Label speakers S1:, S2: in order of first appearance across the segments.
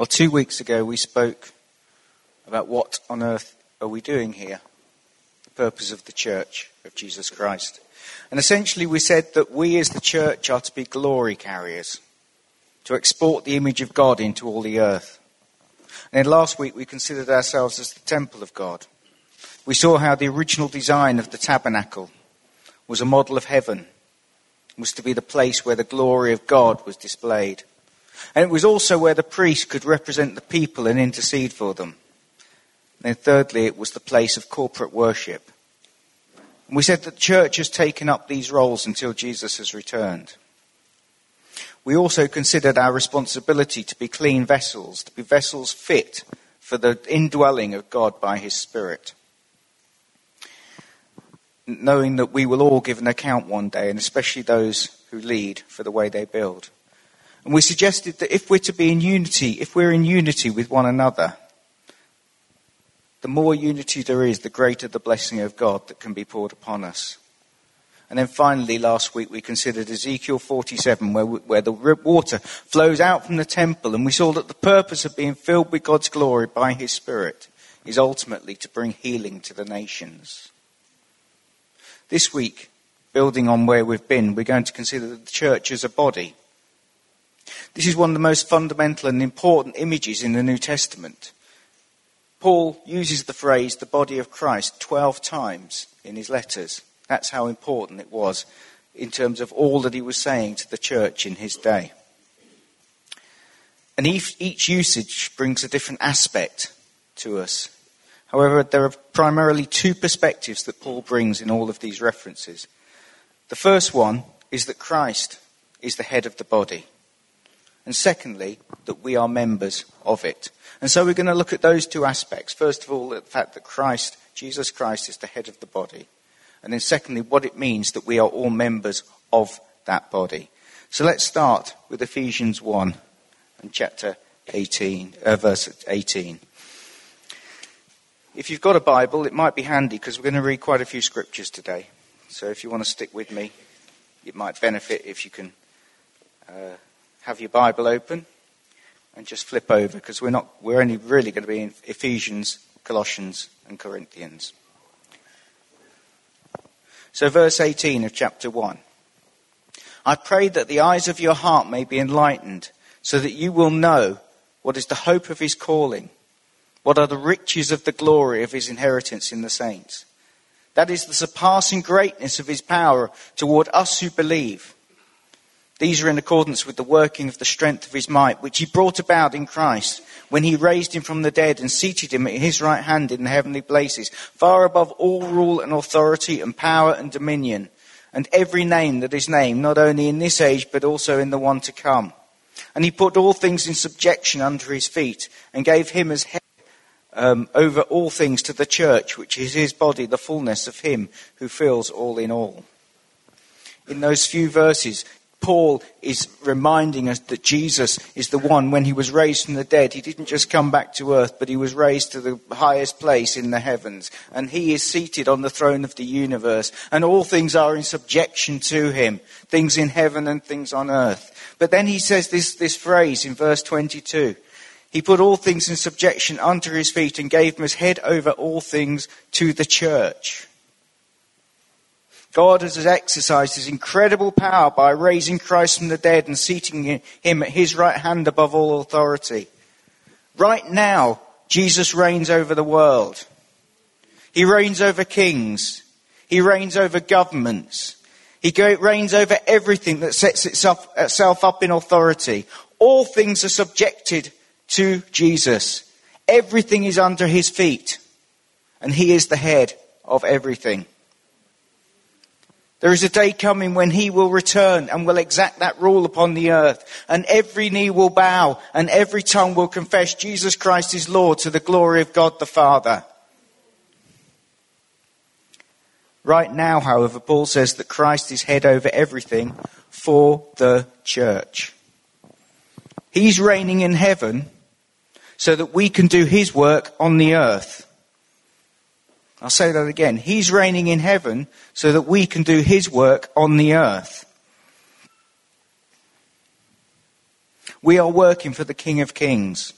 S1: Well, two weeks ago we spoke about what on earth are we doing here, the purpose of the church of Jesus Christ. And essentially we said that we as the church are to be glory carriers, to export the image of God into all the earth. And then last week we considered ourselves as the temple of God. We saw how the original design of the tabernacle was a model of heaven, was to be the place where the glory of God was displayed. And it was also where the priest could represent the people and intercede for them. And then thirdly, it was the place of corporate worship. And we said that the church has taken up these roles until Jesus has returned. We also considered our responsibility to be clean vessels, to be vessels fit for the indwelling of God by His Spirit. Knowing that we will all give an account one day, and especially those who lead for the way they build. And we suggested that if we're to be in unity, if we're in unity with one another, the more unity there is, the greater the blessing of God that can be poured upon us. And then finally, last week we considered Ezekiel 47, where, where the water flows out from the temple, and we saw that the purpose of being filled with God's glory by His Spirit is ultimately to bring healing to the nations. This week, building on where we've been, we're going to consider the church as a body. This is one of the most fundamental and important images in the New Testament. Paul uses the phrase the body of Christ 12 times in his letters. That's how important it was in terms of all that he was saying to the church in his day. And each usage brings a different aspect to us. However, there are primarily two perspectives that Paul brings in all of these references. The first one is that Christ is the head of the body. And secondly, that we are members of it. And so we're going to look at those two aspects. First of all, the fact that Christ, Jesus Christ, is the head of the body. And then secondly, what it means that we are all members of that body. So let's start with Ephesians 1 and chapter 18, uh, verse 18. If you've got a Bible, it might be handy because we're going to read quite a few scriptures today. So if you want to stick with me, it might benefit if you can uh, have your Bible open and just flip over because we're not we're only really going to be in Ephesians, Colossians, and Corinthians. So verse 18 of chapter 1. I pray that the eyes of your heart may be enlightened, so that you will know what is the hope of his calling, what are the riches of the glory of his inheritance in the saints. That is the surpassing greatness of his power toward us who believe these are in accordance with the working of the strength of his might, which he brought about in Christ when he raised him from the dead and seated him at his right hand in the heavenly places, far above all rule and authority and power and dominion, and every name that is named, not only in this age, but also in the one to come. And he put all things in subjection under his feet, and gave him as head um, over all things to the church, which is his body, the fullness of him who fills all in all. In those few verses, Paul is reminding us that Jesus is the one, when he was raised from the dead, he didn't just come back to earth, but he was raised to the highest place in the heavens. And he is seated on the throne of the universe. And all things are in subjection to him, things in heaven and things on earth. But then he says this, this phrase in verse 22. He put all things in subjection under his feet and gave him his head over all things to the church. God has exercised his incredible power by raising Christ from the dead and seating him at his right hand above all authority. Right now, Jesus reigns over the world. He reigns over kings. He reigns over governments. He reigns over everything that sets itself up in authority. All things are subjected to Jesus. Everything is under his feet. And he is the head of everything. There is a day coming when he will return and will exact that rule upon the earth. And every knee will bow and every tongue will confess Jesus Christ is Lord to the glory of God the Father. Right now, however, Paul says that Christ is head over everything for the church. He's reigning in heaven so that we can do his work on the earth. I'll say that again. He's reigning in heaven so that we can do his work on the earth. We are working for the King of Kings.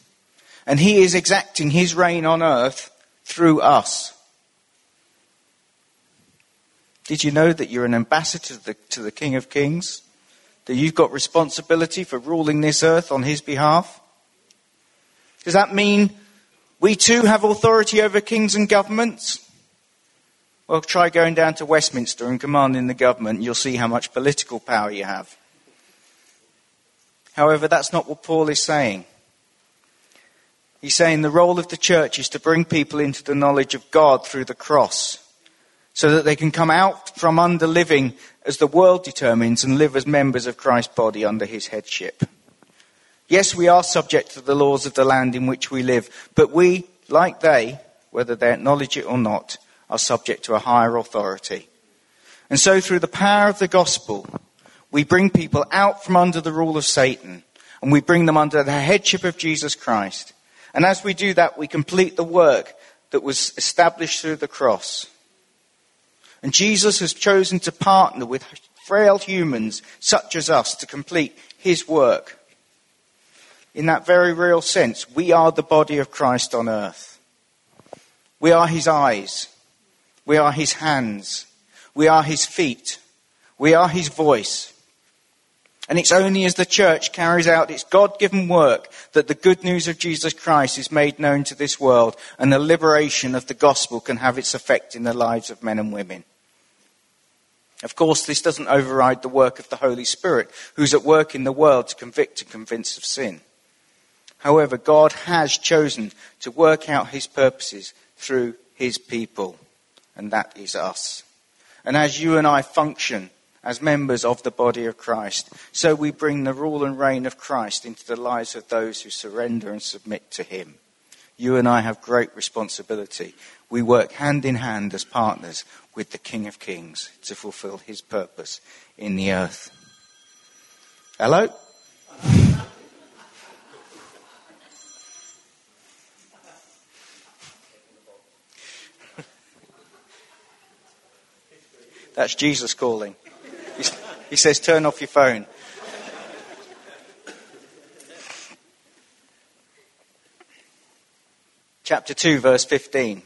S1: And he is exacting his reign on earth through us. Did you know that you're an ambassador to the, to the King of Kings? That you've got responsibility for ruling this earth on his behalf? Does that mean we too have authority over kings and governments? Well, try going down to Westminster and commanding the government, you'll see how much political power you have. However, that's not what Paul is saying. He's saying the role of the church is to bring people into the knowledge of God through the cross so that they can come out from under living as the world determines and live as members of Christ's body under his headship. Yes, we are subject to the laws of the land in which we live, but we, like they, whether they acknowledge it or not, are subject to a higher authority. And so through the power of the gospel, we bring people out from under the rule of Satan and we bring them under the headship of Jesus Christ. And as we do that, we complete the work that was established through the cross. And Jesus has chosen to partner with frail humans such as us to complete his work. In that very real sense, we are the body of Christ on earth. We are his eyes. We are his hands. We are his feet. We are his voice. And it's only as the church carries out its God given work that the good news of Jesus Christ is made known to this world and the liberation of the gospel can have its effect in the lives of men and women. Of course, this doesn't override the work of the Holy Spirit, who's at work in the world to convict and convince of sin. However, God has chosen to work out his purposes through his people, and that is us. And as you and I function as members of the body of Christ, so we bring the rule and reign of Christ into the lives of those who surrender and submit to him. You and I have great responsibility. We work hand in hand as partners with the King of Kings to fulfill his purpose in the earth. Hello? That's Jesus calling. He says, Turn off your phone. Chapter 2, verse 15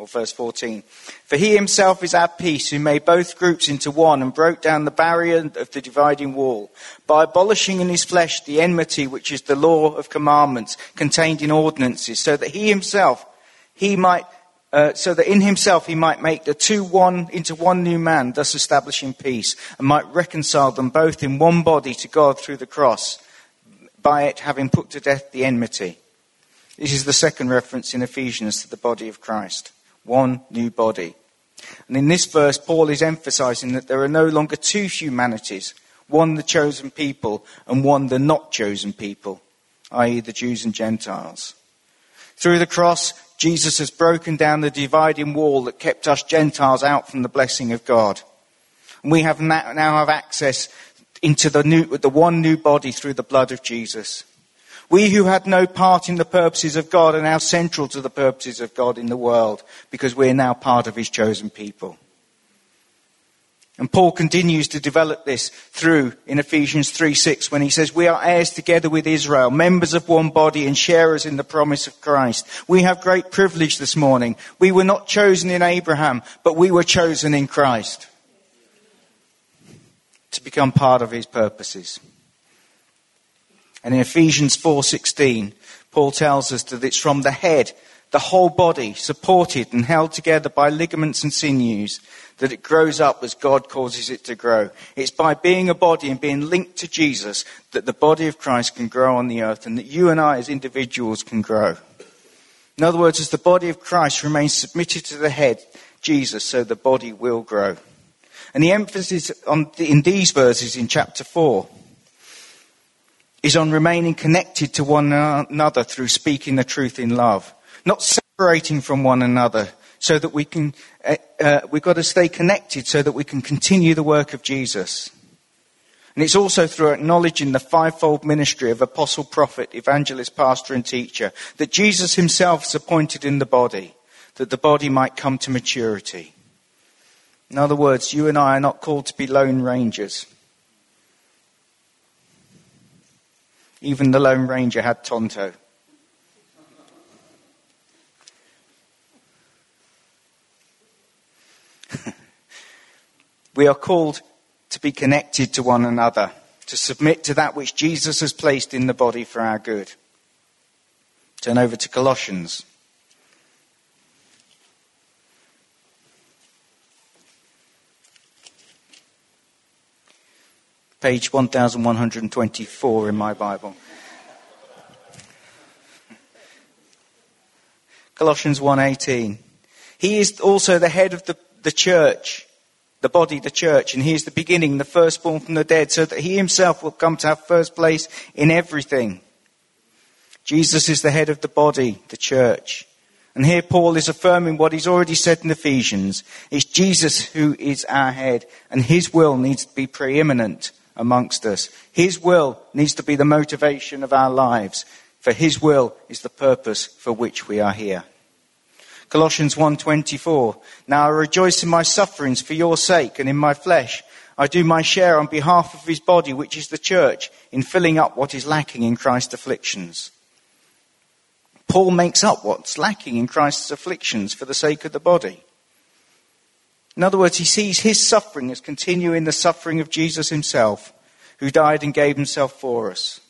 S1: or verse 14. For he himself is our peace, who made both groups into one and broke down the barrier of the dividing wall, by abolishing in his flesh the enmity which is the law of commandments contained in ordinances, so that he himself, he might, uh, so that in himself he might make the two one into one new man, thus establishing peace, and might reconcile them both in one body to God through the cross, by it having put to death the enmity. This is the second reference in Ephesians to the body of Christ one new body. And in this verse, Paul is emphasizing that there are no longer two humanities one the chosen people and one the not chosen people, i.e., the Jews and Gentiles. Through the cross, Jesus has broken down the dividing wall that kept us Gentiles out from the blessing of God. And we have now have access into the, new, the one new body through the blood of Jesus. We who had no part in the purposes of God are now central to the purposes of God in the world because we're now part of his chosen people. And Paul continues to develop this through in Ephesians 3 6 when he says, We are heirs together with Israel, members of one body and sharers in the promise of Christ. We have great privilege this morning. We were not chosen in Abraham, but we were chosen in Christ to become part of his purposes. And in Ephesians 4:16, Paul tells us that it's from the head, the whole body, supported and held together by ligaments and sinews, that it grows up as God causes it to grow. It's by being a body and being linked to Jesus that the body of Christ can grow on the earth and that you and I as individuals can grow. In other words, as the body of Christ remains submitted to the head, Jesus, so the body will grow. And the emphasis on, in these verses in chapter 4 is on remaining connected to one another through speaking the truth in love, not separating from one another so that we can, uh, uh, we've got to stay connected so that we can continue the work of Jesus. And it's also through acknowledging the fivefold ministry of apostle, prophet, evangelist, pastor, and teacher that Jesus himself is appointed in the body, that the body might come to maturity. In other words, you and I are not called to be lone rangers. Even the Lone Ranger had Tonto. We are called to be connected to one another, to submit to that which Jesus has placed in the body for our good. Turn over to Colossians. Page 1124 in my Bible. Colossians 1:18. He is also the head of the, the church, the body, the church, and he is the beginning, the firstborn from the dead, so that he himself will come to have first place in everything. Jesus is the head of the body, the church. And here Paul is affirming what he's already said in Ephesians. It's Jesus who is our head, and his will needs to be preeminent amongst us. His will needs to be the motivation of our lives, for his will is the purpose for which we are here. Colossians 1:24 Now I rejoice in my sufferings for your sake and in my flesh I do my share on behalf of his body which is the church in filling up what is lacking in Christ's afflictions. Paul makes up what's lacking in Christ's afflictions for the sake of the body. In other words, he sees his suffering as continuing the suffering of Jesus himself, who died and gave himself for us.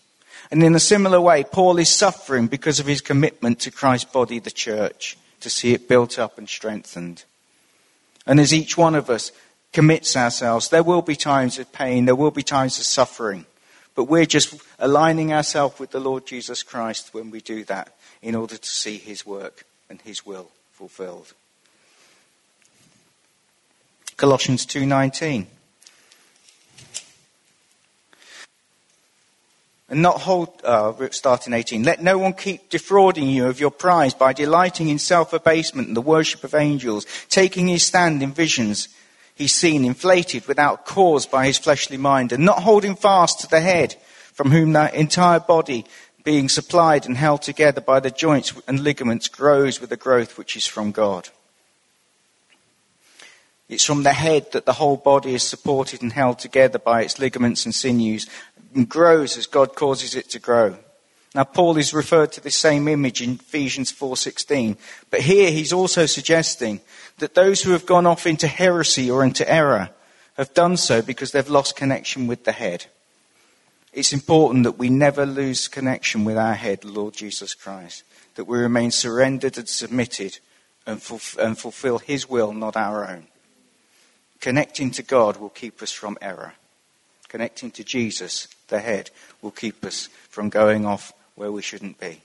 S1: And in a similar way, Paul is suffering because of his commitment to Christ's body, the church to see it built up and strengthened. And as each one of us commits ourselves, there will be times of pain, there will be times of suffering. But we're just aligning ourselves with the Lord Jesus Christ when we do that in order to see his work and his will fulfilled. Colossians 2:19 and not hold, uh, starting 18. Let no one keep defrauding you of your prize by delighting in self-abasement and the worship of angels, taking his stand in visions he's seen inflated without cause by his fleshly mind, and not holding fast to the head, from whom that entire body, being supplied and held together by the joints and ligaments, grows with the growth which is from God. It's from the head that the whole body is supported and held together by its ligaments and sinews, and grows as God causes it to grow. Now Paul is referred to the same image in Ephesians 4:16, but here he's also suggesting that those who have gone off into heresy or into error have done so because they've lost connection with the head. It's important that we never lose connection with our head, Lord Jesus Christ, that we remain surrendered and submitted and, and fulfill his will, not our own. Connecting to God will keep us from error. Connecting to Jesus the head will keep us from going off where we shouldn't be.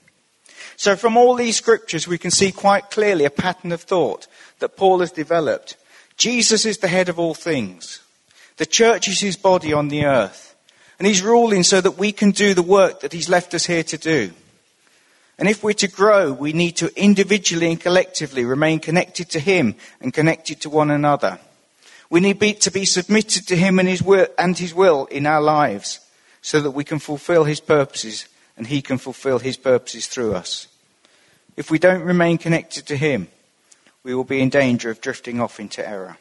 S1: So, from all these scriptures, we can see quite clearly a pattern of thought that Paul has developed. Jesus is the head of all things. The church is his body on the earth. And he's ruling so that we can do the work that he's left us here to do. And if we're to grow, we need to individually and collectively remain connected to him and connected to one another. We need to be submitted to him and his, will, and his will in our lives so that we can fulfill his purposes and he can fulfill his purposes through us. If we don't remain connected to him, we will be in danger of drifting off into error.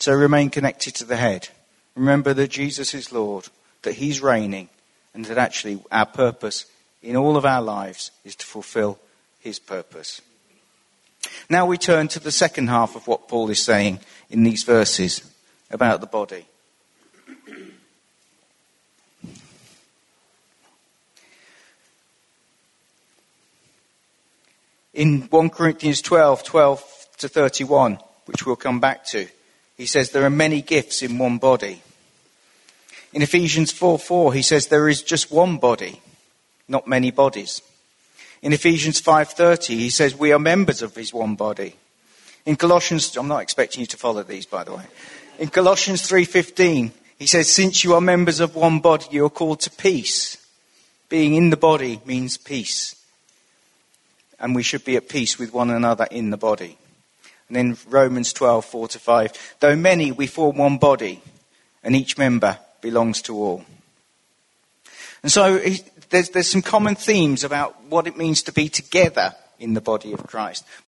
S1: So remain connected to the head. Remember that Jesus is Lord, that he's reigning, and that actually our purpose in all of our lives is to fulfill his purpose. Now we turn to the second half of what Paul is saying in these verses about the body. In 1 Corinthians 12, 12 to 31, which we'll come back to, he says there are many gifts in one body. In Ephesians 4, 4, he says there is just one body, not many bodies. In Ephesians 5:30, he says we are members of his one body. In Colossians, I'm not expecting you to follow these, by the way. In Colossians 3:15, he says, "Since you are members of one body, you are called to peace." Being in the body means peace and we should be at peace with one another in the body. And then Romans 12, 4 to 5. Though many, we form one body, and each member belongs to all. And so there's, there's some common themes about what it means to be together in the body of Christ.